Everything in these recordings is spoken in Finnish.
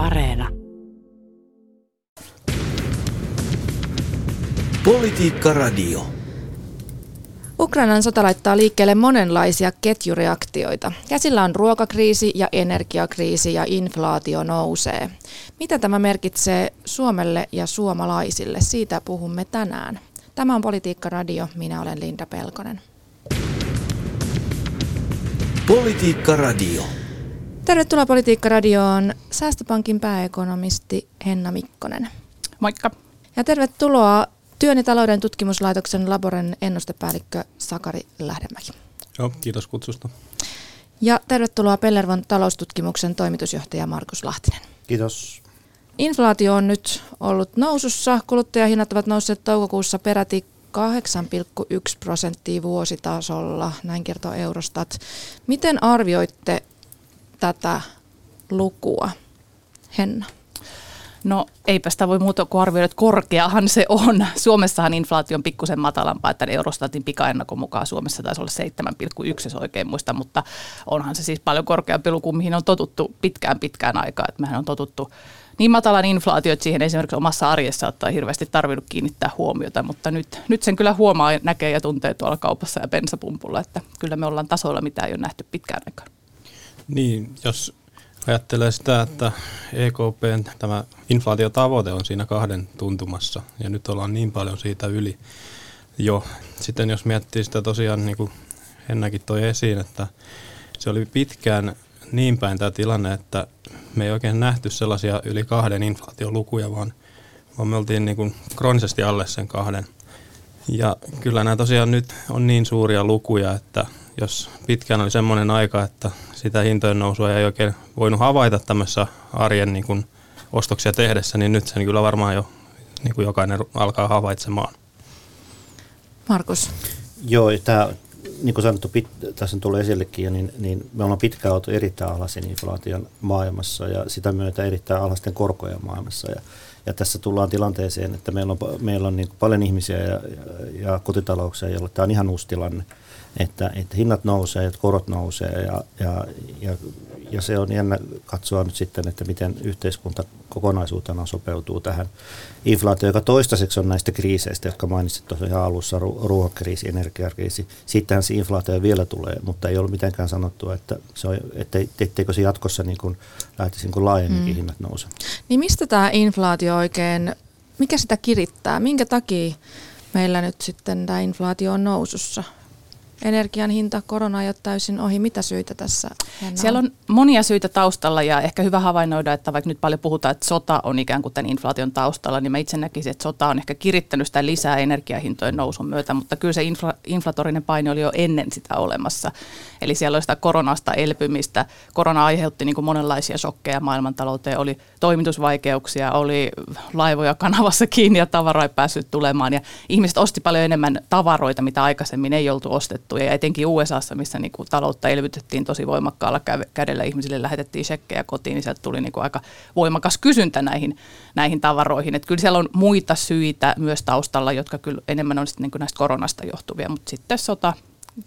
Areena. Politiikka Radio. Ukrainan sota laittaa liikkeelle monenlaisia ketjureaktioita. Käsillä on ruokakriisi ja energiakriisi ja inflaatio nousee. Mitä tämä merkitsee Suomelle ja suomalaisille? Siitä puhumme tänään. Tämä on Politiikka Radio. Minä olen Linda Pelkonen. Politiikka Radio. Tervetuloa Politiikka Radioon Säästöpankin pääekonomisti Henna Mikkonen. Moikka. Ja tervetuloa Työn ja talouden tutkimuslaitoksen Laboren ennustepäällikkö Sakari Lähdemäki. Joo, kiitos kutsusta. Ja tervetuloa Pellervon taloustutkimuksen toimitusjohtaja Markus Lahtinen. Kiitos. Inflaatio on nyt ollut nousussa. Kuluttajahinnat ovat nousseet toukokuussa peräti 8,1 prosenttia vuositasolla, näin kertoo Eurostat. Miten arvioitte tätä lukua, Henna? No eipä sitä voi muuta kuin arvioida, että korkeahan se on. Suomessahan inflaatio on pikkusen matalampaa, että Eurostatin pikaennakon mukaan Suomessa taisi olla 7,1, jos oikein muista, mutta onhan se siis paljon korkeampi luku, mihin on totuttu pitkään pitkään aikaa. Että mehän on totuttu niin matalan inflaatio, että siihen esimerkiksi omassa arjessa ottaa hirveästi tarvinnut kiinnittää huomiota, mutta nyt, nyt sen kyllä huomaa, näkee ja tuntee tuolla kaupassa ja bensapumpulla, että kyllä me ollaan tasoilla, mitä ei ole nähty pitkään aikaan. Niin, jos ajattelee sitä, että EKPn tämä inflaatiotavoite on siinä kahden tuntumassa ja nyt ollaan niin paljon siitä yli jo. Sitten jos miettii sitä tosiaan, niin kuin Hennäkin toi esiin, että se oli pitkään niin päin tämä tilanne, että me ei oikein nähty sellaisia yli kahden inflaatiolukuja, vaan, vaan me oltiin niin kuin kroonisesti alle sen kahden. Ja kyllä nämä tosiaan nyt on niin suuria lukuja, että jos pitkään oli semmoinen aika, että sitä hintojen nousua ei oikein voinut havaita tämmöisessä arjen niin kuin ostoksia tehdessä, niin nyt sen kyllä varmaan jo niin kuin jokainen alkaa havaitsemaan. Markus. Joo, tämä, niin kuin sanottu, pit, tässä on tullut esillekin, niin, niin me ollaan pitkään oltu erittäin alhaisen inflaation maailmassa ja sitä myötä erittäin alhaisten korkojen maailmassa. Ja, ja tässä tullaan tilanteeseen, että meillä on, meillä on niin paljon ihmisiä ja, ja, ja kotitalouksia, joilla tämä on ihan uusi tilanne – että, että hinnat nousee, että korot nousee ja, ja, ja, ja se on jännä katsoa nyt sitten, että miten yhteiskunta kokonaisuutena sopeutuu tähän inflaatioon, joka toistaiseksi on näistä kriiseistä, jotka mainitsit tuossa ihan alussa, ruokakriisi, energiakriisi. Siitähän se inflaatio vielä tulee, mutta ei ollut mitenkään sanottu, että se on, että etteikö se jatkossa niin kuin lähtisi niin kuin laajemminkin mm. hinnat nousemaan. Niin mistä tämä inflaatio oikein, mikä sitä kirittää? Minkä takia meillä nyt sitten tämä inflaatio on nousussa? Energian hinta, korona ei ole täysin ohi. Mitä syitä tässä on? Siellä on monia syitä taustalla ja ehkä hyvä havainnoida, että vaikka nyt paljon puhutaan, että sota on ikään kuin tämän inflaation taustalla, niin mä itse näkisin, että sota on ehkä kirittänyt sitä lisää energiahintojen nousun myötä, mutta kyllä se infla, inflatorinen paine oli jo ennen sitä olemassa. Eli siellä oli sitä koronasta elpymistä. Korona aiheutti niin kuin monenlaisia shokkeja maailmantalouteen. Oli toimitusvaikeuksia, oli laivoja kanavassa kiinni ja tavaroja ei päässyt tulemaan. Ja ihmiset osti paljon enemmän tavaroita, mitä aikaisemmin ei oltu ostettu. Ja etenkin USAssa, missä niin kuin taloutta elvytettiin tosi voimakkaalla kädellä, ihmisille lähetettiin shekkejä kotiin, niin sieltä tuli niin kuin aika voimakas kysyntä näihin, näihin tavaroihin. Että kyllä siellä on muita syitä myös taustalla, jotka kyllä enemmän on sitten niin kuin näistä koronasta johtuvia, mutta sitten sota,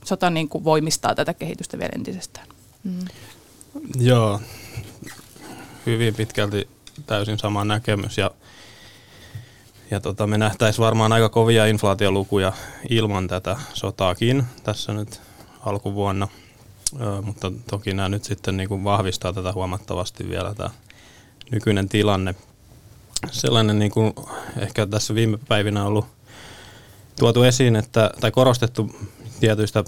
sota niin kuin voimistaa tätä kehitystä vielä entisestään. Mm. Joo, hyvin pitkälti täysin sama näkemys ja, ja tota, me nähtäisiin varmaan aika kovia inflaatiolukuja ilman tätä sotaakin tässä nyt alkuvuonna, Ö, mutta toki nämä nyt sitten niin kuin vahvistaa tätä huomattavasti vielä tämä nykyinen tilanne. Sellainen niin kuin ehkä tässä viime päivinä on ollut tuotu esiin, että, tai korostettu tietyistä,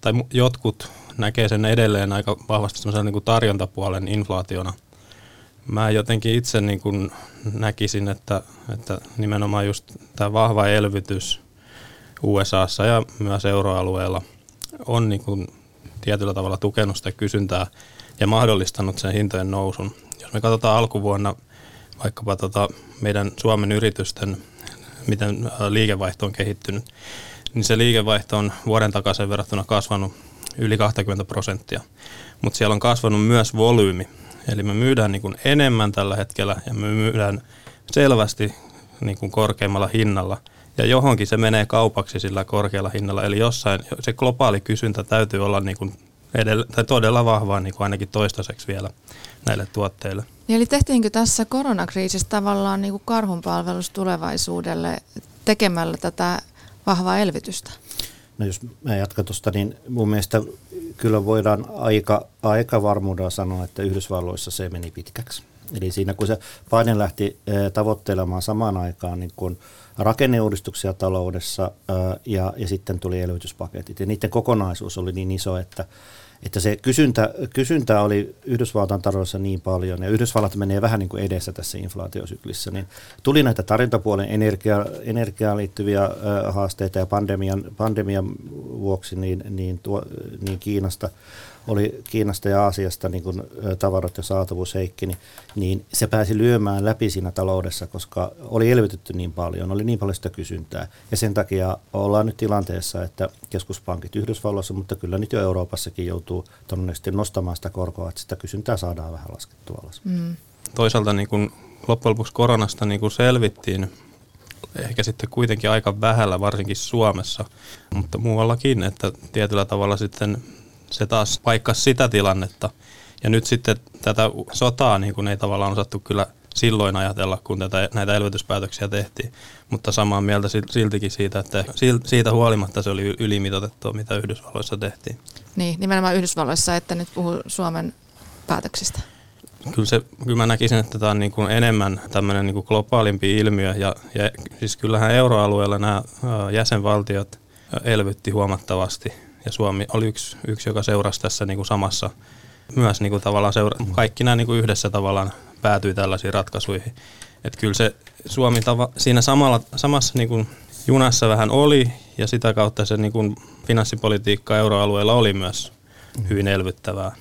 tai jotkut näkee sen edelleen aika vahvasti niin kuin tarjontapuolen inflaationa. Mä jotenkin itse niin kuin näkisin, että, että nimenomaan just tämä vahva elvytys USAssa ja myös euroalueella on niin kuin tietyllä tavalla tukenut sitä kysyntää ja mahdollistanut sen hintojen nousun. Jos me katsotaan alkuvuonna vaikkapa tota meidän Suomen yritysten, miten liikevaihto on kehittynyt, niin se liikevaihto on vuoden takaisin verrattuna kasvanut yli 20 prosenttia. Mutta siellä on kasvanut myös volyymi. Eli me myydään niin kuin enemmän tällä hetkellä ja me myydään selvästi niin kuin korkeammalla hinnalla. Ja johonkin se menee kaupaksi sillä korkealla hinnalla. Eli jossain se globaali kysyntä täytyy olla niin kuin edellä, tai todella vahvaa niin kuin ainakin toistaiseksi vielä näille tuotteille. Niin eli tehtiinkö tässä koronakriisissä tavallaan niin karhunpalvelus tulevaisuudelle tekemällä tätä vahvaa elvytystä? No jos mä jatkan tuosta, niin mun mielestä kyllä voidaan aika, aika varmuudella sanoa, että Yhdysvalloissa se meni pitkäksi. Eli siinä kun se paine lähti tavoittelemaan samaan aikaan niin kun rakenneuudistuksia taloudessa ja, ja sitten tuli elvytyspaketit. Ja niiden kokonaisuus oli niin iso, että, että se kysyntä, kysyntä oli Yhdysvaltain taloudessa niin paljon, ja Yhdysvallat menee vähän niin kuin edessä tässä inflaatiosyklissä, niin tuli näitä tarjontapuolen energia, energiaan liittyviä haasteita ja pandemian, pandemian vuoksi niin, niin, tuo, niin Kiinasta oli Kiinasta ja Aasiasta niin kuin tavarat ja saatavuus heikki, niin, niin se pääsi lyömään läpi siinä taloudessa, koska oli elvytetty niin paljon, oli niin paljon sitä kysyntää. Ja sen takia ollaan nyt tilanteessa, että keskuspankit Yhdysvalloissa, mutta kyllä nyt jo Euroopassakin joutuu todennäköisesti nostamaan sitä korkoa, että sitä kysyntää saadaan vähän laskettua alas. Mm. Toisaalta niin kuin loppujen lopuksi koronasta niin kuin selvittiin ehkä sitten kuitenkin aika vähällä, varsinkin Suomessa, mutta muuallakin, että tietyllä tavalla sitten se taas paikkasi sitä tilannetta. Ja nyt sitten tätä sotaa niin kuin ei tavallaan osattu kyllä silloin ajatella, kun tätä, näitä elvytyspäätöksiä tehtiin. Mutta samaa mieltä siltikin siitä, että siitä huolimatta se oli ylimitoitettua, mitä Yhdysvalloissa tehtiin. Niin, nimenomaan Yhdysvalloissa, että nyt puhuu Suomen päätöksistä. Kyllä, se, kyllä mä näkisin, että tämä on niin kuin enemmän tämmöinen niin kuin globaalimpi ilmiö. Ja, ja siis kyllähän euroalueella nämä jäsenvaltiot elvytti huomattavasti ja Suomi oli yksi, yksi joka seurasi tässä niin kuin samassa, myös niin kuin tavallaan seura- kaikki nämä niin kuin yhdessä tavallaan päätyi tällaisiin ratkaisuihin. Että kyllä se Suomi tava, siinä samalla, samassa niin kuin junassa vähän oli ja sitä kautta se niin kuin finanssipolitiikka euroalueella oli myös hyvin elvyttävää.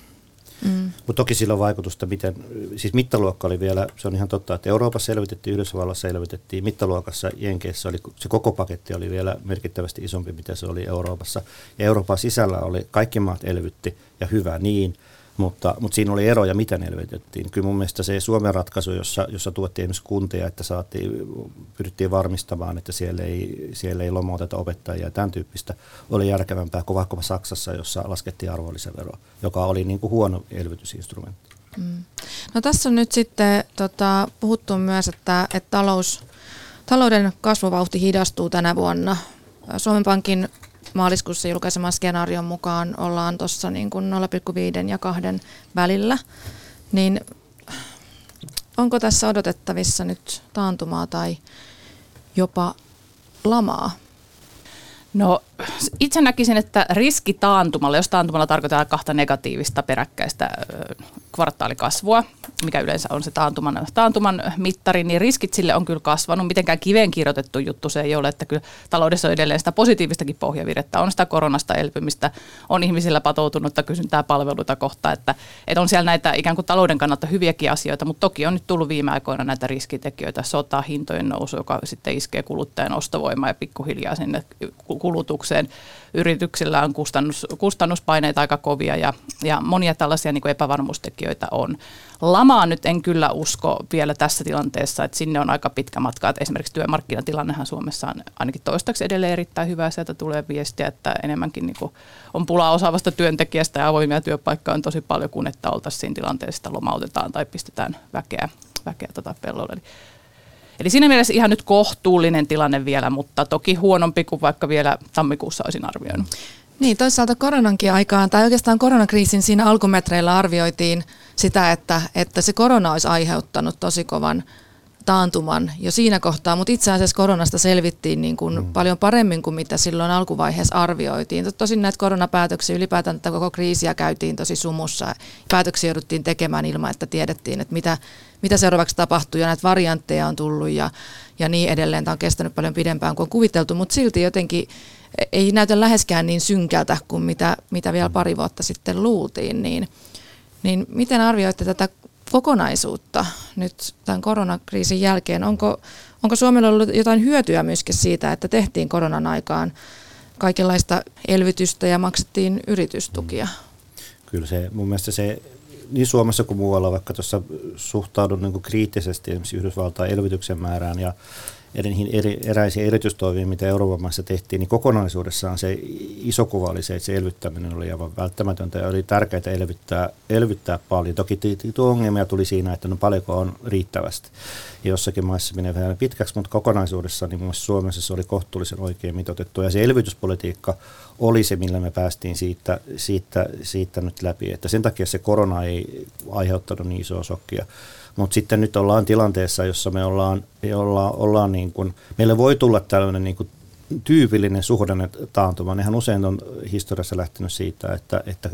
Mm. Mutta toki sillä on vaikutusta, miten, siis mittaluokka oli vielä, se on ihan totta, että Euroopassa selvitettiin, Yhdysvallassa selvitettiin, mittaluokassa Jenkeissä oli, se koko paketti oli vielä merkittävästi isompi, mitä se oli Euroopassa. Ja Euroopan sisällä oli, kaikki maat elvytti ja hyvä niin, mutta, mutta siinä oli eroja, miten elvytettiin. Kyllä mun mielestä se Suomen ratkaisu, jossa, jossa tuettiin esimerkiksi kuntia, että saatiin, pyrittiin varmistamaan, että siellä ei, siellä ei lomauteta opettajia ja tämän tyyppistä, oli järkevämpää kuin vaikkapa Saksassa, jossa laskettiin arvonlisäveroa, joka oli niin kuin huono elvytysinstrumentti. Mm. No tässä on nyt sitten tota, puhuttu myös, että, että talous, talouden kasvuvauhti hidastuu tänä vuonna. Suomen Pankin maaliskuussa julkaiseman skenaarion mukaan ollaan tuossa niin 0,5 ja 2 välillä, niin onko tässä odotettavissa nyt taantumaa tai jopa lamaa? No itse näkisin, että riski taantumalla, jos taantumalla tarkoitetaan kahta negatiivista peräkkäistä kvartaalikasvua, mikä yleensä on se taantuman, taantuman mittari, niin riskit sille on kyllä kasvanut. Mitenkään kiveen kirjoitettu juttu se ei ole, että kyllä taloudessa on edelleen sitä positiivistakin pohjavirettä, on sitä koronasta elpymistä, on ihmisillä patoutunutta kysyntää palveluita kohtaan, että, että on siellä näitä ikään kuin talouden kannalta hyviäkin asioita, mutta toki on nyt tullut viime aikoina näitä riskitekijöitä, sota, hintojen nousu, joka sitten iskee kuluttajan ostovoimaa ja pikkuhiljaa sinne kulutukseen. Yrityksillä on kustannus, kustannuspaineita aika kovia ja, ja monia tällaisia niin kuin epävarmuustekijöitä on. Lamaa nyt en kyllä usko vielä tässä tilanteessa, että sinne on aika pitkä matka. Että esimerkiksi työmarkkinatilannehan Suomessa on ainakin toistaiseksi edelleen erittäin hyvä. Sieltä tulee viestiä, että enemmänkin niin kuin on pulaa osaavasta työntekijästä ja avoimia työpaikkoja on tosi paljon kuin että oltaisiin siinä tilanteessa, että lomautetaan tai pistetään väkeä, väkeä tota pellolle. Eli Eli siinä mielessä ihan nyt kohtuullinen tilanne vielä, mutta toki huonompi kuin vaikka vielä tammikuussa olisin arvioinut. Niin, toisaalta koronankin aikaan, tai oikeastaan koronakriisin siinä alkumetreillä arvioitiin sitä, että, että se korona olisi aiheuttanut tosi kovan taantuman jo siinä kohtaa, mutta itse asiassa koronasta selvittiin niin kuin mm. paljon paremmin kuin mitä silloin alkuvaiheessa arvioitiin. Tosin näitä koronapäätöksiä ylipäätään että koko kriisiä käytiin tosi sumussa. Päätöksiä jouduttiin tekemään ilman, että tiedettiin, että mitä, mitä seuraavaksi tapahtuu ja näitä variantteja on tullut ja, ja niin edelleen. Tämä on kestänyt paljon pidempään kuin on kuviteltu, mutta silti jotenkin ei näytä läheskään niin synkältä kuin mitä, mitä vielä pari vuotta sitten luultiin. Niin, niin miten arvioitte tätä kokonaisuutta nyt tämän koronakriisin jälkeen? Onko, onko Suomella ollut jotain hyötyä myöskin siitä, että tehtiin koronan aikaan kaikenlaista elvytystä ja maksettiin yritystukia? Kyllä se, mun mielestä se niin Suomessa kuin muualla, vaikka tuossa suhtaudun niin kriittisesti esimerkiksi Yhdysvaltain elvytyksen määrään ja, eri, eri, eräisiä erityistoimia, mitä Euroopan maissa tehtiin, niin kokonaisuudessaan se iso kuva oli se, että se elvyttäminen oli aivan välttämätöntä ja oli tärkeää elvyttää, elvyttää paljon. Toki tuo ongelmia tuli siinä, että no paljonko on riittävästi. Ja jossakin maissa menee vähän pitkäksi, mutta kokonaisuudessaan niin myös Suomessa se oli kohtuullisen oikein mitoitettu. Ja se elvytyspolitiikka oli se, millä me päästiin siitä, siitä, siitä nyt läpi. Että sen takia se korona ei aiheuttanut niin isoa shokkia. Mutta sitten nyt ollaan tilanteessa, jossa me ollaan, ollaan, ollaan niin kuin, meille voi tulla tällainen niin kuin tyypillinen suhdanne taantuma. Nehän usein on historiassa lähtenyt siitä, että, että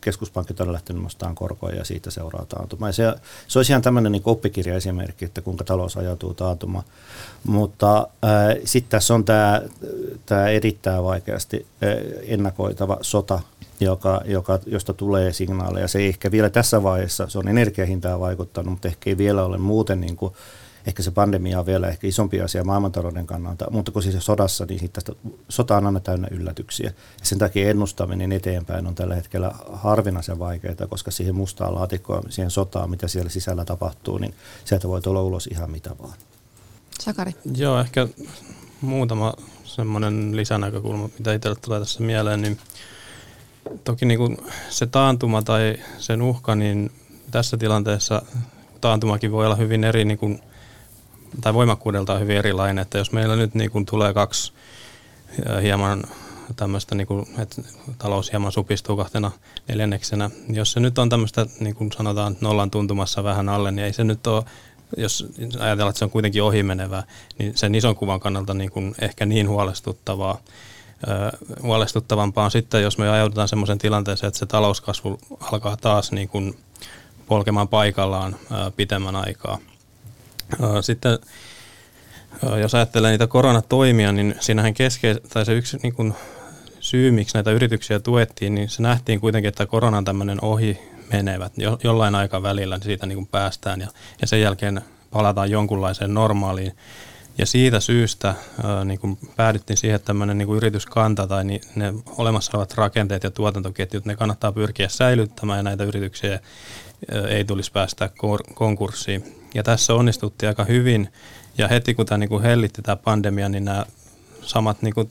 keskuspankit on lähtenyt nostamaan korkoja ja siitä seuraa taantuma. Ja se, se olisi ihan tämmöinen niin oppikirjaesimerkki, että kuinka talous ajautuu taantumaan. Mutta sitten tässä on tämä, tämä erittäin vaikeasti ennakoitava sota, joka, joka, josta tulee signaaleja. Se ei ehkä vielä tässä vaiheessa, se on energiahintaa vaikuttanut, mutta ehkä ei vielä ole muuten niin kuin, ehkä se pandemia on vielä ehkä isompi asia maailmantalouden kannalta, mutta kun siis sodassa, niin tästä, sota on aina täynnä yllätyksiä. Ja sen takia ennustaminen eteenpäin on tällä hetkellä harvinaisen vaikeaa, koska siihen mustaan laatikkoon, siihen sotaan, mitä siellä sisällä tapahtuu, niin sieltä voi tulla ulos ihan mitä vaan. Sakari. Joo, ehkä muutama semmoinen lisänäkökulma, mitä itselle tulee tässä mieleen, niin toki niin kuin se taantuma tai sen uhka, niin tässä tilanteessa taantumakin voi olla hyvin eri, niin kuin, tai voimakkuudeltaan hyvin erilainen, että jos meillä nyt niin kuin tulee kaksi hieman tämmöistä, niin kuin, että talous hieman supistuu kahtena neljänneksenä, niin jos se nyt on tämmöistä, niin kuin sanotaan, nollan tuntumassa vähän alle, niin ei se nyt ole jos ajatellaan, että se on kuitenkin ohimenevää, niin sen ison kuvan kannalta niin kuin ehkä niin huolestuttavaa huolestuttavampaa on sitten, jos me ajaudutaan sellaisen tilanteeseen, että se talouskasvu alkaa taas niin kuin polkemaan paikallaan pitemmän aikaa. Sitten jos ajattelee niitä koronatoimia, niin siinähän keskeis, tai se yksi niin kuin syy, miksi näitä yrityksiä tuettiin, niin se nähtiin kuitenkin, että korona on tämmöinen ohi menevät. Jo, jollain aikavälillä siitä niin kuin päästään ja, ja sen jälkeen palataan jonkunlaiseen normaaliin ja siitä syystä niin kun päädyttiin siihen, että tämmöinen niin yrityskanta tai niin ne olemassa olevat rakenteet ja tuotantoketjut, ne kannattaa pyrkiä säilyttämään ja näitä yrityksiä ei tulisi päästä konkurssiin. Ja tässä onnistuttiin aika hyvin ja heti kun tämä niin hellitti tämä pandemia, niin nämä samat niin kuin,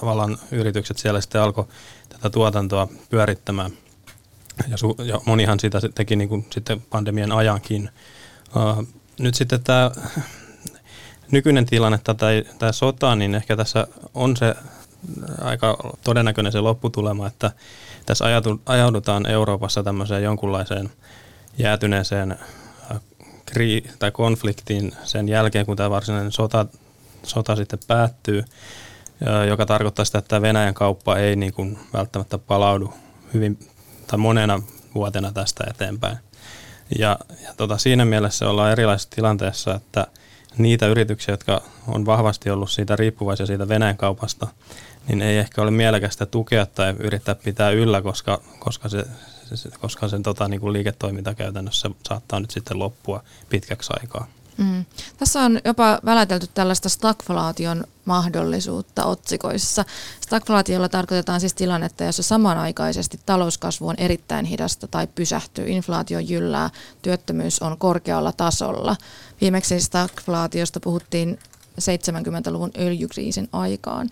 tavallaan yritykset siellä sitten alkoi tätä tuotantoa pyörittämään. Ja, su- ja monihan sitä teki niin kuin, sitten pandemian ajankin. Uh, nyt sitten tämä nykyinen tilanne tai tämä sota, niin ehkä tässä on se aika todennäköinen se lopputulema, että tässä ajaudutaan Euroopassa tämmöiseen jonkunlaiseen jäätyneeseen kri- tai konfliktiin sen jälkeen, kun tämä varsinainen sota, sota sitten päättyy, joka tarkoittaa sitä, että Venäjän kauppa ei niin kuin välttämättä palaudu hyvin tai monena vuotena tästä eteenpäin. Ja, ja tota, siinä mielessä ollaan erilaisessa tilanteessa, että – niitä yrityksiä, jotka on vahvasti ollut siitä riippuvaisia siitä Venäjän kaupasta, niin ei ehkä ole mielekästä tukea tai yrittää pitää yllä, koska, koska, se, koska sen tota, niin kuin liiketoiminta käytännössä saattaa nyt sitten loppua pitkäksi aikaa. Mm. Tässä on jopa välätelty tällaista stagflaation mahdollisuutta otsikoissa. Stagflaatiolla tarkoitetaan siis tilannetta, jossa samanaikaisesti talouskasvu on erittäin hidasta tai pysähtyy, inflaatio jyllää, työttömyys on korkealla tasolla. Viimeksi stagflaatiosta puhuttiin 70-luvun öljykriisin aikaan.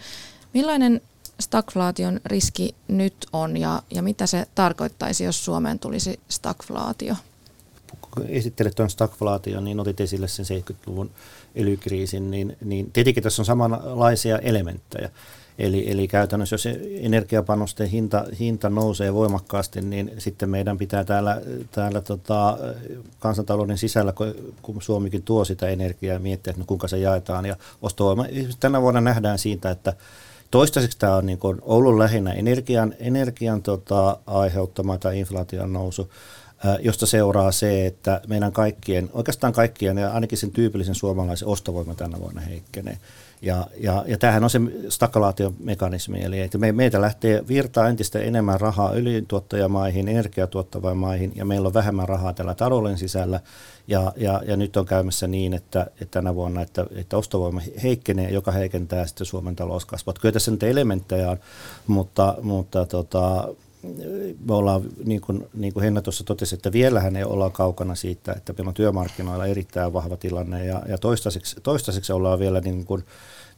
Millainen stagflaation riski nyt on ja, ja mitä se tarkoittaisi, jos Suomeen tulisi stagflaatio? kun esittelet tuon stagflaation, niin otit esille sen 70-luvun öljykriisin, niin, niin tietenkin tässä on samanlaisia elementtejä. Eli, eli käytännössä jos energiapanosten hinta, hinta nousee voimakkaasti, niin sitten meidän pitää täällä, täällä tota, kansantalouden sisällä, kun Suomikin tuo sitä energiaa, miettiä, että no kuinka se jaetaan. Ja ostovoima, tänä vuonna nähdään siitä, että toistaiseksi tämä on niin kuin ollut lähinnä energian, energian tota, aiheuttama tai inflaation nousu josta seuraa se, että meidän kaikkien, oikeastaan kaikkien ja ainakin sen tyypillisen suomalaisen ostovoima tänä vuonna heikkenee. Ja, ja, ja tämähän on se stakalaatiomekanismi, eli että me, meitä lähtee virtaa entistä enemmän rahaa öljyntuottajamaihin, energiatuottavaan maihin, ja meillä on vähemmän rahaa tällä talouden sisällä, ja, ja, ja nyt on käymässä niin, että, että tänä vuonna, että, että ostovoima heikkenee, joka heikentää sitten Suomen talouskasvua. Kyllä tässä nyt elementtejä on, mutta, mutta tota, me ollaan, niin kuin, niin kuin Henna tuossa totesi, että vielähän ei olla kaukana siitä, että meillä on työmarkkinoilla erittäin vahva tilanne ja, ja toistaiseksi, toistaiseksi ollaan vielä niin kuin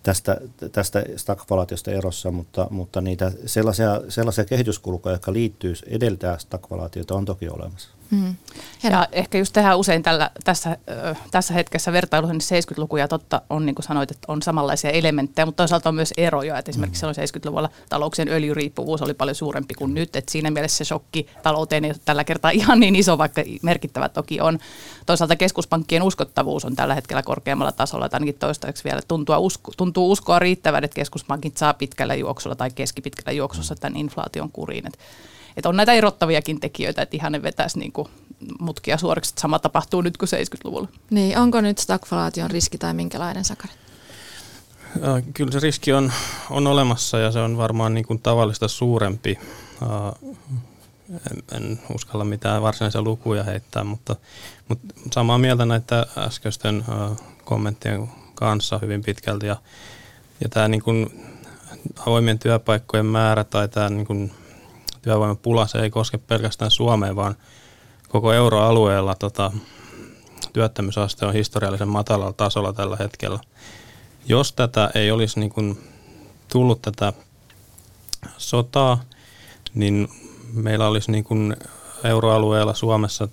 tästä, tästä stagflaatiosta erossa, mutta, mutta niitä sellaisia, sellaisia kehityskulkuja, jotka liittyy edeltää stagflaatiota, on toki olemassa. Mm. Ja ehkä just tehdään usein tällä, tässä, tässä hetkessä vertailussa, niin 70-luku ja totta on, niin kuin sanoit, että on samanlaisia elementtejä, mutta toisaalta on myös eroja. Että esimerkiksi silloin 70-luvulla talouksien öljyriippuvuus oli paljon suurempi kuin nyt, että siinä mielessä se shokki talouteen ei ole tällä kertaa ihan niin iso, vaikka merkittävä toki on. Toisaalta keskuspankkien uskottavuus on tällä hetkellä korkeammalla tasolla, että ainakin toistaiseksi vielä tuntuu, usko, tuntuu uskoa riittävän, että keskuspankit saa pitkällä juoksulla tai keskipitkällä juoksussa tämän inflaation kuriin. Että että on näitä erottaviakin tekijöitä, että ihan ne vetäisi niin kuin mutkia suoriksi, että sama tapahtuu nyt kuin 70-luvulla. Niin, onko nyt stagflaation riski tai minkälainen sakari? Kyllä se riski on, on olemassa ja se on varmaan niin kuin tavallista suurempi. En, en uskalla mitään varsinaisia lukuja heittää, mutta, mutta samaa mieltä näitä äskeisten kommenttien kanssa hyvin pitkälti. Ja, ja tämä niin kuin avoimien työpaikkojen määrä tai tämä niin kuin työvoimapula, se ei koske pelkästään Suomeen, vaan koko euroalueella tota, työttömyysaste on historiallisen matalalla tasolla tällä hetkellä. Jos tätä ei olisi niin kuin tullut tätä sotaa, niin meillä olisi niin kuin euroalueella Suomessa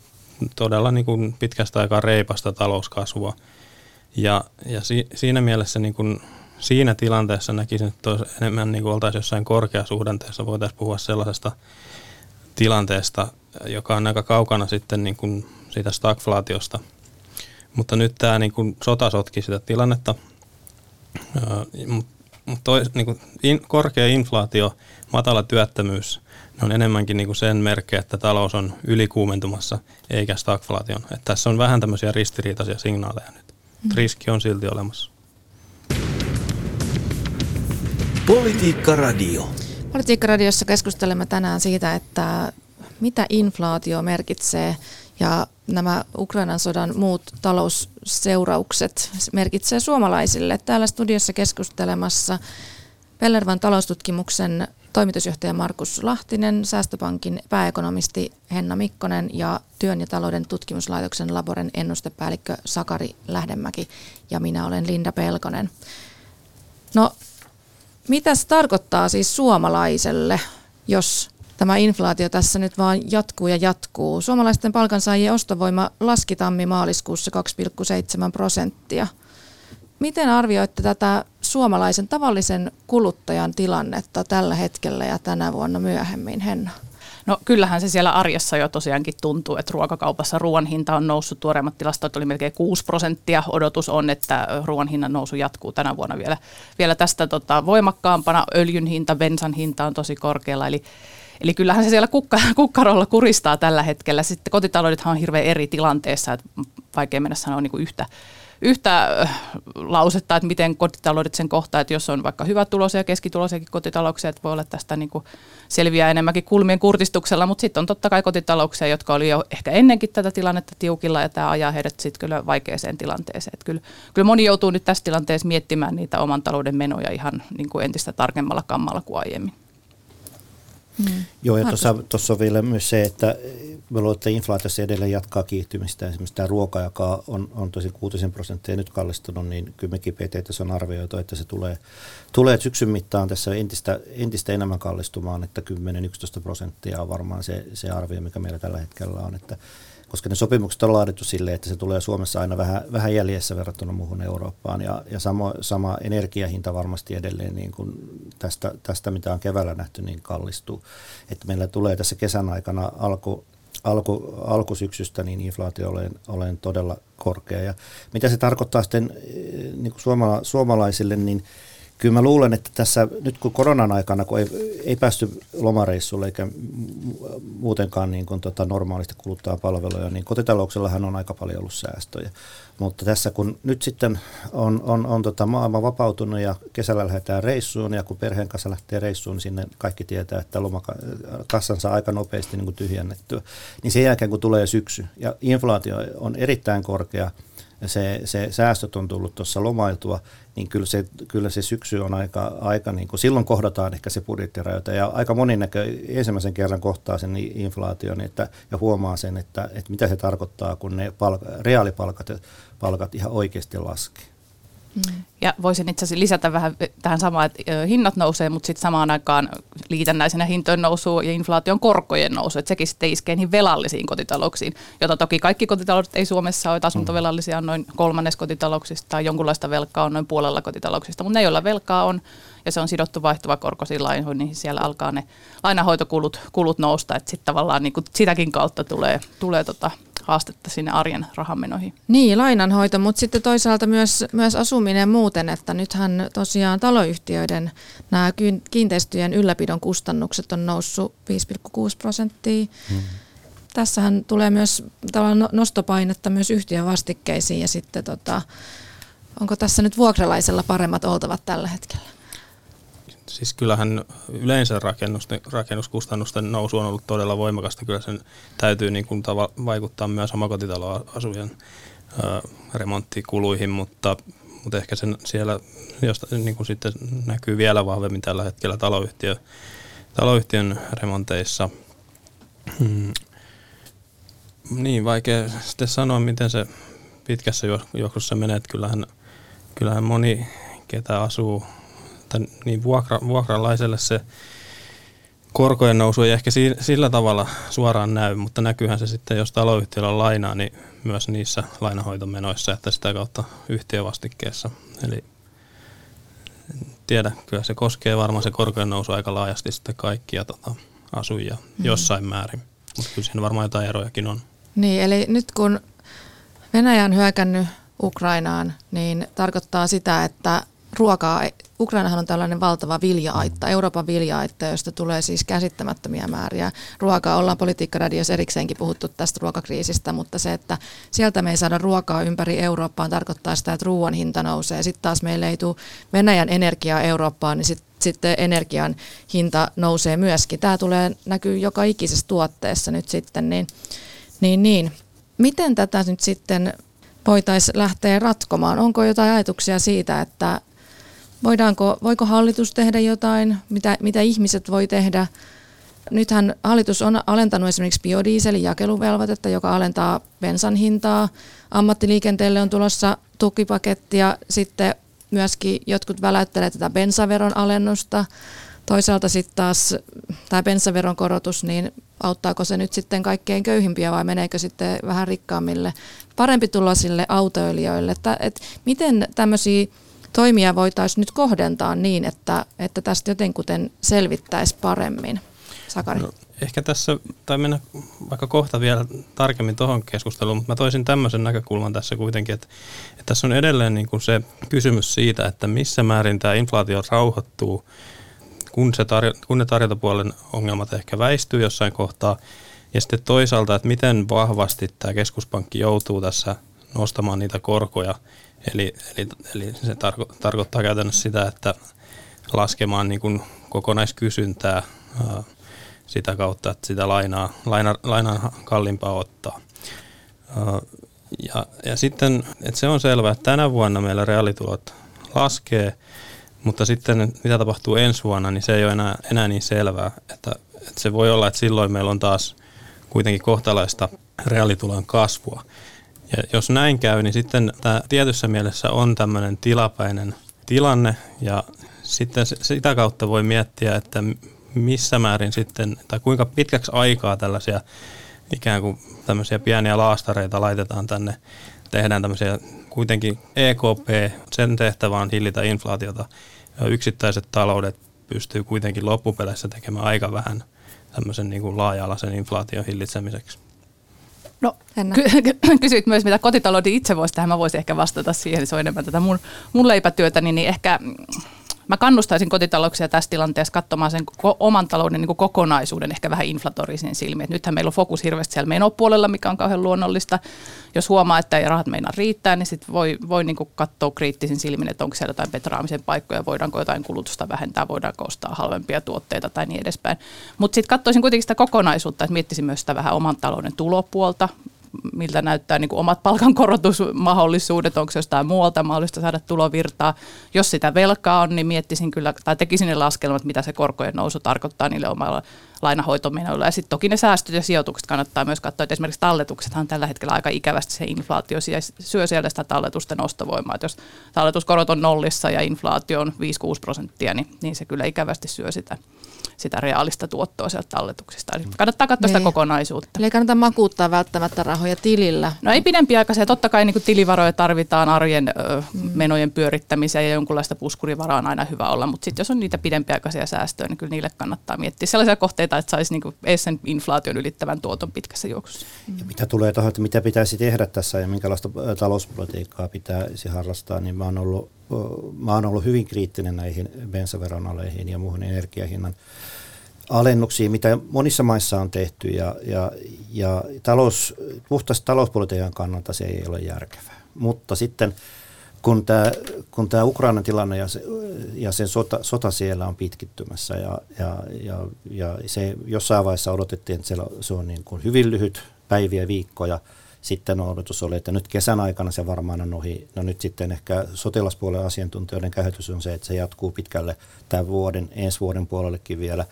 todella niin kuin pitkästä aikaa reipasta talouskasvua. Ja, ja si, siinä mielessä niin kuin siinä tilanteessa näkisin, että enemmän niin kuin oltaisiin jossain korkeasuhdanteessa, voitaisiin puhua sellaisesta tilanteesta, joka on aika kaukana sitten niin kuin siitä stagflaatiosta. Mutta nyt tämä niin kuin sota sotki sitä tilannetta, mutta niin kuin in, korkea inflaatio, matala työttömyys, ne on enemmänkin niin kuin sen merkkejä, että talous on ylikuumentumassa eikä stagflaation. Että tässä on vähän tämmöisiä ristiriitaisia signaaleja nyt. Mm. Riski on silti olemassa. Politiikka Radio. Politiikka Radiossa keskustelemme tänään siitä, että mitä inflaatio merkitsee ja nämä Ukrainan sodan muut talousseuraukset merkitsee suomalaisille. Täällä studiossa keskustelemassa Pellervan taloustutkimuksen toimitusjohtaja Markus Lahtinen, Säästöpankin pääekonomisti Henna Mikkonen ja Työn ja talouden tutkimuslaitoksen Laboren ennustepäällikkö Sakari Lähdemäki ja minä olen Linda Pelkonen. No mitä se tarkoittaa siis suomalaiselle, jos tämä inflaatio tässä nyt vaan jatkuu ja jatkuu? Suomalaisten palkansaajien ostovoima laski tammi-maaliskuussa 2,7 prosenttia. Miten arvioitte tätä suomalaisen tavallisen kuluttajan tilannetta tällä hetkellä ja tänä vuonna myöhemmin, Henna? No kyllähän se siellä arjessa jo tosiaankin tuntuu, että ruokakaupassa ruoan hinta on noussut. Tuoreimmat tilastot oli melkein 6 prosenttia. Odotus on, että ruoan hinnan nousu jatkuu tänä vuonna vielä, vielä tästä tota, voimakkaampana. Öljyn hinta, bensan hinta on tosi korkealla. Eli Eli kyllähän se siellä kukka, kukkarolla kuristaa tällä hetkellä. Sitten kotitaloudethan on hirveän eri tilanteessa, että vaikea mennä sanoa niin kuin yhtä, yhtä äh, lausetta, että miten kotitaloudet sen kohtaa, että jos on vaikka hyvät tulosia ja keskituloisiakin kotitalouksia, että voi olla tästä niin kuin selviää enemmänkin kulmien kurtistuksella, mutta sitten on totta kai kotitalouksia, jotka oli jo ehkä ennenkin tätä tilannetta tiukilla ja tämä ajaa heidät sitten kyllä vaikeaseen tilanteeseen. Että kyllä, kyllä moni joutuu nyt tässä tilanteessa miettimään niitä oman talouden menoja ihan niin kuin entistä tarkemmalla kammalla kuin aiemmin. Mm. Joo, ja tuossa on vielä myös se, että me luulen, että inflaatiossa edelleen jatkaa kiihtymistä. Esimerkiksi tämä ruoka, joka on, on tosi 6 prosenttia nyt kallistunut, niin kyllä mekin PTT on arvioitu, että se tulee, tulee syksyn mittaan tässä entistä, entistä enemmän kallistumaan, että 10-11 prosenttia on varmaan se, se arvio, mikä meillä tällä hetkellä on. Että koska ne sopimukset on laadittu silleen, että se tulee Suomessa aina vähän, vähän jäljessä verrattuna muuhun Eurooppaan. Ja, ja sama, sama energiahinta varmasti edelleen niin kuin tästä, tästä, mitä on keväällä nähty, niin kallistuu. Että meillä tulee tässä kesän aikana alku, alku, alkusyksystä niin inflaatio olen, olen todella korkea. Ja mitä se tarkoittaa sitten eh, niin kuin suomala, suomalaisille, niin kyllä mä luulen, että tässä nyt kun koronan aikana, kun ei, ei päästy lomareissulle eikä muutenkaan niin kuin tota normaalisti kuluttaa palveluja, niin kotitalouksellahan on aika paljon ollut säästöjä. Mutta tässä kun nyt sitten on, on, on tota maailma vapautunut ja kesällä lähdetään reissuun ja kun perheen kanssa lähtee reissuun, niin sinne kaikki tietää, että lomakassan saa aika nopeasti niin kuin tyhjennettyä. Niin sen jälkeen kun tulee syksy ja inflaatio on erittäin korkea, se, se säästöt on tullut tuossa lomailtua, niin kyllä se, kyllä se syksy on aika, aika niin kuin, silloin kohdataan ehkä se budjettirajoite ja aika moni näkö ensimmäisen kerran kohtaa sen inflaation että, ja huomaa sen, että, että mitä se tarkoittaa, kun ne palka, reaalipalkat palkat ihan oikeasti laskee. Ja voisin itse asiassa lisätä vähän tähän samaan, että hinnat nousee, mutta sitten samaan aikaan liitännäisenä hintojen nousu ja inflaation korkojen nousu, että sekin sitten iskee niihin velallisiin kotitalouksiin, jota toki kaikki kotitaloudet ei Suomessa ole, asuntovelallisia on noin kolmannes kotitalouksista tai jonkunlaista velkaa on noin puolella kotitalouksista, mutta ne, joilla velkaa on ja se on sidottu vaihtuva korkoisiin lainoihin, niin siellä alkaa ne lainahoitokulut kulut nousta, että sitten tavallaan niin sitäkin kautta tulee, tulee tota haastetta sinne arjen rahamenoihin. Niin, lainanhoito, mutta sitten toisaalta myös, myös asuminen muuten, että nythän tosiaan taloyhtiöiden nämä kiinteistöjen ylläpidon kustannukset on noussut 5,6 prosenttia. Hmm. Tässähän tulee myös no-, nostopainetta myös yhtiön vastikkeisiin ja sitten tota, onko tässä nyt vuokralaisella paremmat oltavat tällä hetkellä? Siis kyllähän yleensä rakennuskustannusten nousu on ollut todella voimakasta. Kyllä sen täytyy niin kuin tava- vaikuttaa myös omakotitaloasujien ö, remonttikuluihin, mutta, mutta ehkä sen siellä josta, niin kuin sitten näkyy vielä vahvemmin tällä hetkellä taloyhtiö, taloyhtiön remonteissa. Hmm. Niin, vaikea sitten sanoa, miten se pitkässä juoksussa menee. Kyllähän, kyllähän moni, ketä asuu että niin vuokra, vuokralaiselle se korkojen nousu ei ehkä sillä tavalla suoraan näy, mutta näkyyhän se sitten, jos taloyhtiöllä on lainaa, niin myös niissä lainahoitomenoissa, että sitä kautta yhtiövastikkeessa. Eli tiedä, kyllä se koskee varmaan se korkojen nousu aika laajasti sitten kaikkia tota, asujia mm. jossain määrin, mutta kyllä siinä varmaan jotain erojakin on. Niin, eli nyt kun Venäjä on hyökännyt Ukrainaan, niin tarkoittaa sitä, että ruokaa, Ukrainahan on tällainen valtava vilja-aitta, Euroopan vilja-aitta, josta tulee siis käsittämättömiä määriä ruokaa. Ollaan politiikkaradiossa erikseenkin puhuttu tästä ruokakriisistä, mutta se, että sieltä me ei saada ruokaa ympäri Eurooppaan, tarkoittaa sitä, että ruoan hinta nousee. Sitten taas meille ei tule Venäjän energiaa Eurooppaan, niin sitten sitten energian hinta nousee myöskin. Tämä tulee näkyy joka ikisessä tuotteessa nyt sitten, niin, niin, niin. Miten tätä nyt sitten voitaisiin lähteä ratkomaan? Onko jotain ajatuksia siitä, että Voidaanko, voiko hallitus tehdä jotain, mitä, mitä ihmiset voi tehdä? Nythän hallitus on alentanut esimerkiksi biodieselin jakeluvelvoitetta, joka alentaa bensan hintaa. Ammattiliikenteelle on tulossa tukipaketti ja sitten myöskin jotkut väläyttelee tätä bensaveron alennusta. Toisaalta sitten taas tämä bensaveron korotus, niin auttaako se nyt sitten kaikkein köyhimpiä vai meneekö sitten vähän rikkaammille, parempi tuloisille autoilijoille? Että, et miten tämmöisiä toimia voitaisiin nyt kohdentaa niin, että, että tästä jotenkuten selvittäisi paremmin? Sakari. No, ehkä tässä, tai mennä vaikka kohta vielä tarkemmin tuohon keskusteluun, mutta mä toisin tämmöisen näkökulman tässä kuitenkin, että, että tässä on edelleen niin kuin se kysymys siitä, että missä määrin tämä inflaatio rauhoittuu, kun, se tarjo- kun ne tarjontapuolen ongelmat ehkä väistyy jossain kohtaa, ja sitten toisaalta, että miten vahvasti tämä keskuspankki joutuu tässä nostamaan niitä korkoja, Eli, eli, eli se tarko, tarkoittaa käytännössä sitä, että laskemaan niin kuin kokonaiskysyntää ää, sitä kautta, että sitä lainaa, laina, lainaa kalliimpaa ottaa. Ää, ja, ja sitten, että se on selvää, että tänä vuonna meillä reaalitulot laskee, mutta sitten mitä tapahtuu ensi vuonna, niin se ei ole enää, enää niin selvää. Että, että se voi olla, että silloin meillä on taas kuitenkin kohtalaista reaalitulon kasvua. Ja jos näin käy, niin sitten tämä tietyssä mielessä on tämmöinen tilapäinen tilanne ja sitten sitä kautta voi miettiä, että missä määrin sitten, tai kuinka pitkäksi aikaa tällaisia ikään kuin tämmöisiä pieniä laastareita laitetaan tänne, tehdään tämmöisiä kuitenkin EKP, sen tehtävä on hillitä inflaatiota, yksittäiset taloudet pystyy kuitenkin loppupeleissä tekemään aika vähän tämmöisen niin kuin laaja-alaisen inflaation hillitsemiseksi. No, ky- kysyit myös, mitä kotitalouden itse voisi tehdä. Mä voisin ehkä vastata siihen, se on enemmän tätä mun, mun leipätyötä, niin, niin ehkä Mä kannustaisin kotitalouksia tässä tilanteessa katsomaan sen oman talouden niin kokonaisuuden ehkä vähän inflatorisen silmiin. Et nythän meillä on fokus hirveästi siellä menopuolella, mikä on kauhean luonnollista. Jos huomaa, että ei rahat meinaa riittää, niin sit voi, voi niin katsoa kriittisin silmin, että onko siellä jotain petraamisen paikkoja, voidaanko jotain kulutusta vähentää, voidaanko ostaa halvempia tuotteita tai niin edespäin. Mutta sitten katsoisin kuitenkin sitä kokonaisuutta, että miettisin myös sitä vähän oman talouden tulopuolta, miltä näyttää niin kuin omat palkankorotusmahdollisuudet, onko jostain muualta mahdollista saada tulovirtaa. Jos sitä velkaa on, niin miettisin kyllä, tai tekisin ne laskelmat, mitä se korkojen nousu tarkoittaa niille omalla lainahoitomenoilla. Ja sitten toki ne säästöt ja sijoitukset kannattaa myös katsoa, että esimerkiksi talletuksethan tällä hetkellä aika ikävästi se inflaatio syö siellä sitä talletusten ostovoimaa. Että jos talletuskorot on nollissa ja inflaatio on 5-6 prosenttia, niin, niin se kyllä ikävästi syö sitä sitä reaalista tuottoa sieltä talletuksista. Eli kannattaa katsoa niin. sitä kokonaisuutta. Eli ei kannata makuuttaa välttämättä rahoja tilillä. No ei pidempiaikaisia. Totta kai niin tilivaroja tarvitaan arjen ö, mm. menojen pyörittämiseen ja jonkunlaista puskurivaraa on aina hyvä olla. Mutta sitten jos on niitä pidempiaikaisia säästöjä, niin kyllä niille kannattaa miettiä sellaisia kohteita, että saisi niin edes sen inflaation ylittävän tuoton pitkässä juoksussa. Ja mitä tulee tuohon, että mitä pitäisi tehdä tässä ja minkälaista talouspolitiikkaa pitäisi harrastaa, niin mä oon ollut mä oon ollut hyvin kriittinen näihin bensaveron aleihin ja muuhun energiahinnan alennuksiin, mitä monissa maissa on tehty ja, ja, ja talous, puhtaasti talouspolitiikan kannalta se ei ole järkevää. Mutta sitten kun tämä, kun tämä Ukrainan tilanne ja se, ja se sota, sota siellä on pitkittymässä ja, ja, ja, ja se jossain vaiheessa odotettiin, että siellä, se on niin kuin hyvin lyhyt päiviä, viikkoja – sitten odotus oli, että nyt kesän aikana se varmaan on ohi. No nyt sitten ehkä sotilaspuolen asiantuntijoiden käsitys on se, että se jatkuu pitkälle tämän vuoden, ensi vuoden puolellekin vielä.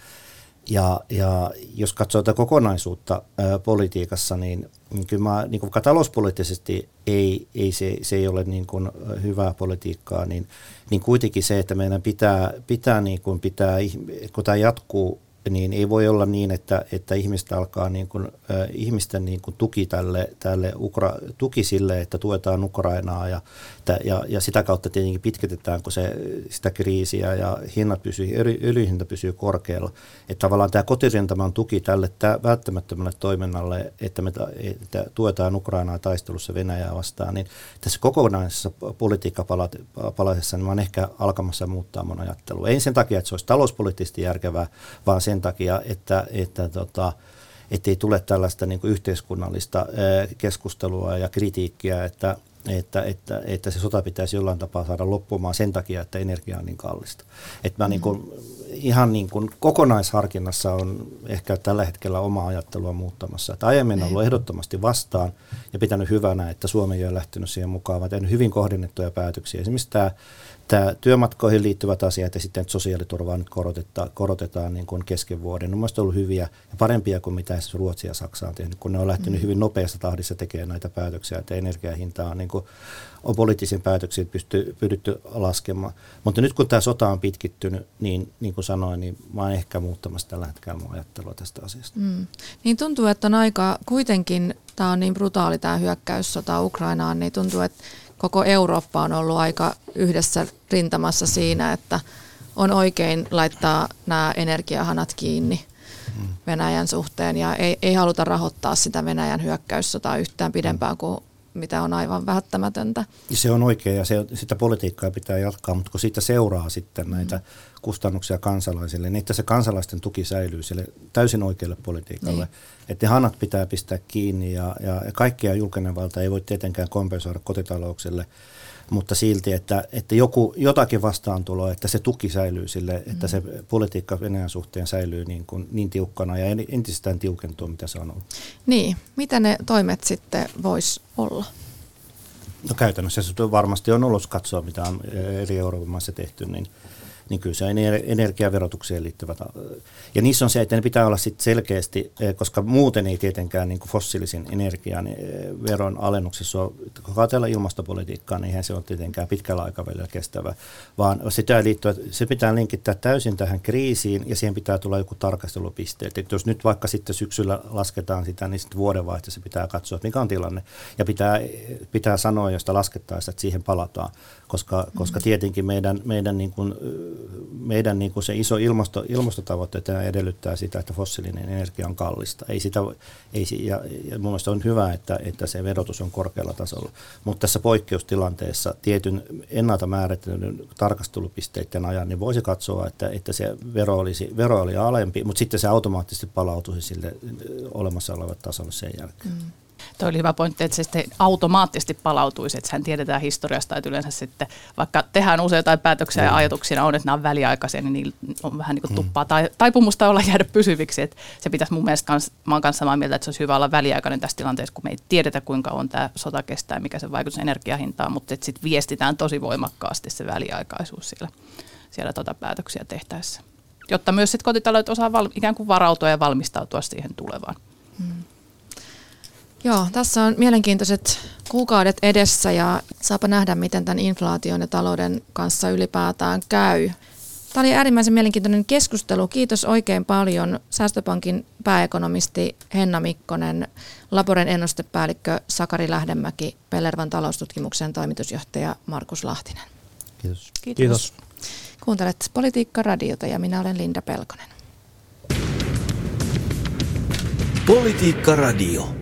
Ja, ja jos katsoo tätä kokonaisuutta ää, politiikassa, niin, niin kyllä mä, niin kuin talouspoliittisesti ei, ei se, se ei ole niin kuin hyvää politiikkaa, niin, niin kuitenkin se, että meidän pitää, pitää, niin kuin pitää kun tämä jatkuu niin ei voi olla niin, että, että ihmistä alkaa niin kuin, äh, ihmisten niin kuin tuki tälle, tälle Ukra, tuki sille, että tuetaan Ukrainaa ja, ja, ja sitä kautta tietenkin pitkitetään, kun se, sitä kriisiä ja hinnat pysyy, öljyhinta pysyy korkealla. Että tavallaan tämä kotirintaman tuki tälle tämä välttämättömälle toiminnalle, että me että tuetaan Ukrainaa taistelussa Venäjää vastaan, niin tässä kokonaisessa politiikkapalasessa niin mä olen ehkä alkamassa muuttaa mun ajattelua. Ei sen takia, että se olisi talouspoliittisesti järkevää, vaan sen takia, että, että tota, ei tule tällaista niin kuin yhteiskunnallista keskustelua ja kritiikkiä, että, että, että, että se sota pitäisi jollain tapaa saada loppumaan sen takia, että energia on niin kallista. Että mä niin kuin, ihan niin kuin kokonaisharkinnassa on ehkä tällä hetkellä oma ajattelua muuttamassa. Että aiemmin on ollut ehdottomasti vastaan ja pitänyt hyvänä, että Suomi ei ole lähtenyt siihen mukaan, vaan tehnyt hyvin kohdennettuja päätöksiä. Esimerkiksi tämä tämä työmatkoihin liittyvät asiat ja sitten sosiaaliturvaa nyt korotetaan, korotetaan niin kuin kesken vuoden. On ollut hyviä ja parempia kuin mitä Ruotsi ja Saksa on tehnyt, kun ne on lähtenyt mm. hyvin nopeassa tahdissa tekemään näitä päätöksiä, että energiahinta on, niin kuin, on poliittisiin päätöksiin pysty, pyritty laskemaan. Mutta nyt kun tämä sota on pitkittynyt, niin niin kuin sanoin, niin mä olen ehkä muuttamassa tällä hetkellä mun ajattelua tästä asiasta. Mm. Niin tuntuu, että on aika, kuitenkin tämä on niin brutaali tämä hyökkäyssota Ukrainaan, niin tuntuu, että koko Eurooppa on ollut aika yhdessä rintamassa siinä, että on oikein laittaa nämä energiahanat kiinni Venäjän suhteen. Ja ei, ei haluta rahoittaa sitä Venäjän hyökkäyssotaa yhtään pidempään kuin mitä on aivan välttämätöntä. Se on oikein ja se, sitä politiikkaa pitää jatkaa, mutta kun siitä seuraa sitten näitä mm. kustannuksia kansalaisille, niin että se kansalaisten tuki säilyy sille täysin oikealle politiikalle. Niin. Että hanat pitää pistää kiinni ja, ja, ja kaikkia julkinen valta ei voi tietenkään kompensoida kotitalouksille mutta silti, että, että joku, jotakin vastaantuloa, että se tuki säilyy sille, että mm. se politiikka Venäjän suhteen säilyy niin, kuin, niin tiukkana ja entisestään tiukentuu, mitä se on ollut. Niin, mitä ne toimet sitten vois olla? No käytännössä se varmasti on ollut katsoa, mitä on eri Euroopan maissa tehty, niin niin kyllä se on energiaverotukseen liittyvät. Ja niissä on se, että ne pitää olla sit selkeästi, koska muuten ei tietenkään niin kuin fossiilisen energian veron alennuksessa ole, kun ajatellaan ilmastopolitiikkaa, niin eihän se ole tietenkään pitkällä aikavälillä kestävä, vaan sitä liittyä, se pitää linkittää täysin tähän kriisiin ja siihen pitää tulla joku tarkastelupiste. Että jos nyt vaikka sitten syksyllä lasketaan sitä, niin sitten vuodenvaihteessa pitää katsoa, että mikä on tilanne ja pitää, pitää sanoa, josta laskettaisiin, että siihen palataan, koska, koska tietenkin meidän, meidän niin kuin, meidän niin kuin se iso ilmasto, ilmastotavoitteet edellyttää sitä, että fossiilinen energia on kallista. Ei sitä, ei, ja, ja mun mielestä on hyvä, että, että se verotus on korkealla tasolla. Mutta tässä poikkeustilanteessa tietyn ennalta määritellyn tarkastelupisteiden ajan, niin voisi katsoa, että, että se vero, olisi, vero oli alempi, mutta sitten se automaattisesti palautuisi sille olemassa olevat tasolle sen jälkeen. Mm. Tuo oli hyvä pointti, että se sitten automaattisesti palautuisi, että sehän tiedetään historiasta, että yleensä sitten vaikka tehdään usein jotain päätöksiä ja ajatuksina on, että nämä on väliaikaisia, niin niillä on vähän niin kuin tuppaa tai, taipumusta olla jäädä pysyviksi, että se pitäisi mun mielestä, kans, mä oon kanssa samaa mieltä, että se olisi hyvä olla väliaikainen tässä tilanteessa, kun me ei tiedetä kuinka on tämä sota kestää, mikä se vaikutus energiahintaan, mutta sitten viestitään tosi voimakkaasti se väliaikaisuus siellä, siellä tota päätöksiä tehtäessä jotta myös sit kotitaloudet osaa val, ikään kuin varautua ja valmistautua siihen tulevaan. Hmm. Joo, tässä on mielenkiintoiset kuukaudet edessä ja saapa nähdä, miten tämän inflaation ja talouden kanssa ylipäätään käy. Tämä oli äärimmäisen mielenkiintoinen keskustelu. Kiitos oikein paljon Säästöpankin pääekonomisti Henna Mikkonen, Laboren ennustepäällikkö Sakari Lähdemäki, Pellervan taloustutkimuksen toimitusjohtaja Markus Lahtinen. Kiitos. Kiitos. Kiitos. Kuuntelet Politiikka-radiota ja minä olen Linda Pelkonen. Politiikka Radio.